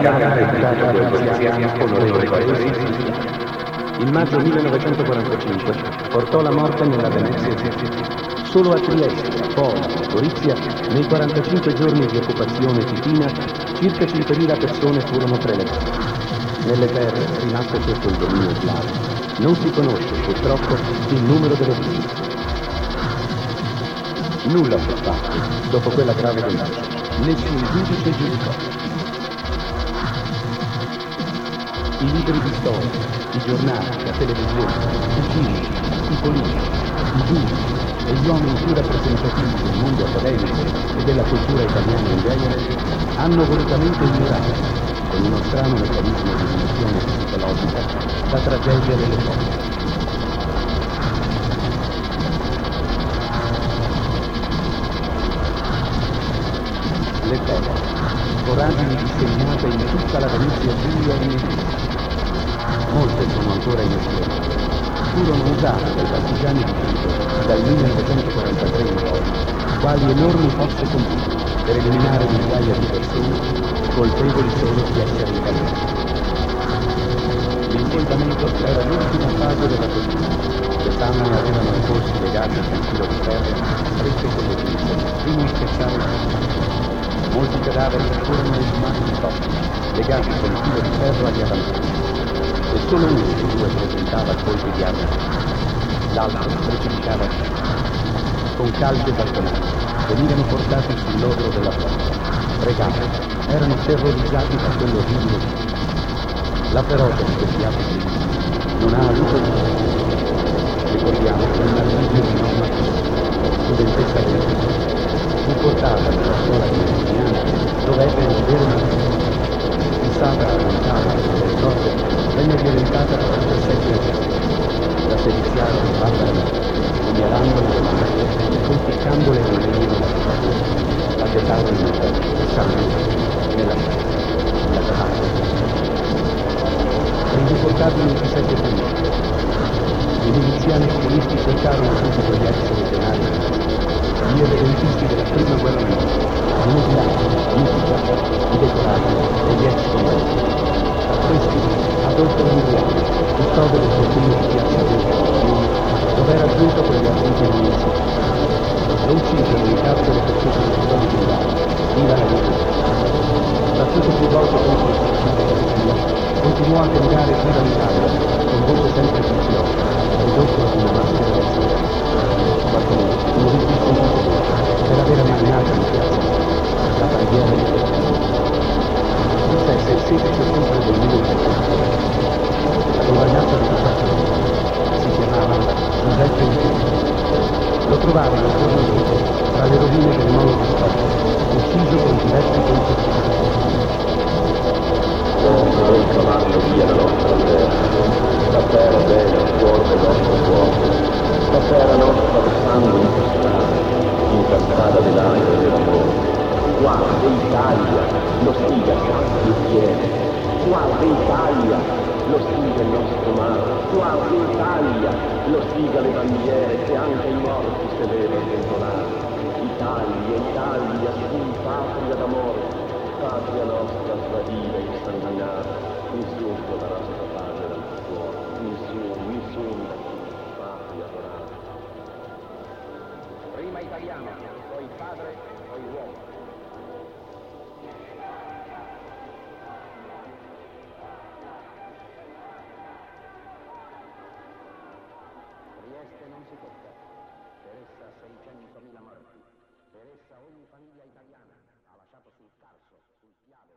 chiamare il capo anziano onorevole Paesi. Il maggio 1945 portò la morte nella Venezia Solo a Trieste, Pola e Gorizia, nei 45 giorni di occupazione titina, circa 5.000 persone furono prelevate. Nelle terre rimaste sotto il dominio slavo non si conosce purtroppo il numero delle vittime. Nulla fu fatto dopo quella grave denuncia. Nessun giudice giudicò. I libri di storia, i giornali, la televisione, i film, i politici, i giudici, e gli uomini più rappresentativi del mondo accademico e della cultura italiana in genere hanno volutamente ignorato, con uno strano meccanismo di dimensione psicologica, la tragedia delle cose. Voragini disegnate in tutta la Venezia buia e. Molte sono ancora in estremo furono usate dai partigiani di Tito dal 1943 in poi quali enormi fosse comuni per eliminare migliaia di persone colpevoli solo di essere italiani. L'infondamento era l'ultima fase della. Le tane avevano i polsi legati al filo di ferro strette con le pinze prima di spezzare il. Molti cadaveri furono esumati in coppie, legati con il filo di ferro agli avanzati e solo uno dei due presentava colpi di arma. L'altro precipitava con calde balconate. Venivano portati sull'orlo della porta. Pregati, erano terrorizzati da quell'orribile vita. La ferocia di questi atti non ha avuto limite. Ricordiamo che una legge di norma studentessa di cercarono subito gli ex legionari, gli eredentisti della prima guerra mondiale, i mutilati, i mutilati, i decorati e gli ex combattenti. Questi Adolfo Migliani, custode del confine di Piazza Fiume, 16 settembre del 1940 la governanza di Catania si chiamava Giuseppe Imperi. Lo trovava la sua notte tra le rovine del molo di Spagna, ucciso con diversi colpi di Non cavallo via la nostra terra, la terra bene, il cuore del nostro cuore la terra nostra passando in strada, in cascata dell'aria e dell'amore. Qua, in Italia, lo stiga il piede, guarda Italia, lo stiga il nostro mare, guarda Italia, lo stiga le bandiere che anche i morti se vede sventolare. Italia, Italia, su patria d'amore, patria nostra sbadita e insanguinata, insulto la nostra patria dal cuore, nessuno, nessuno, patria adorata. Prima italiano, poi padre, poi uomo. difficoltà. Per essa 600.000 morti. Per essa ogni famiglia italiana ha lasciato sul Carso, sul Piave,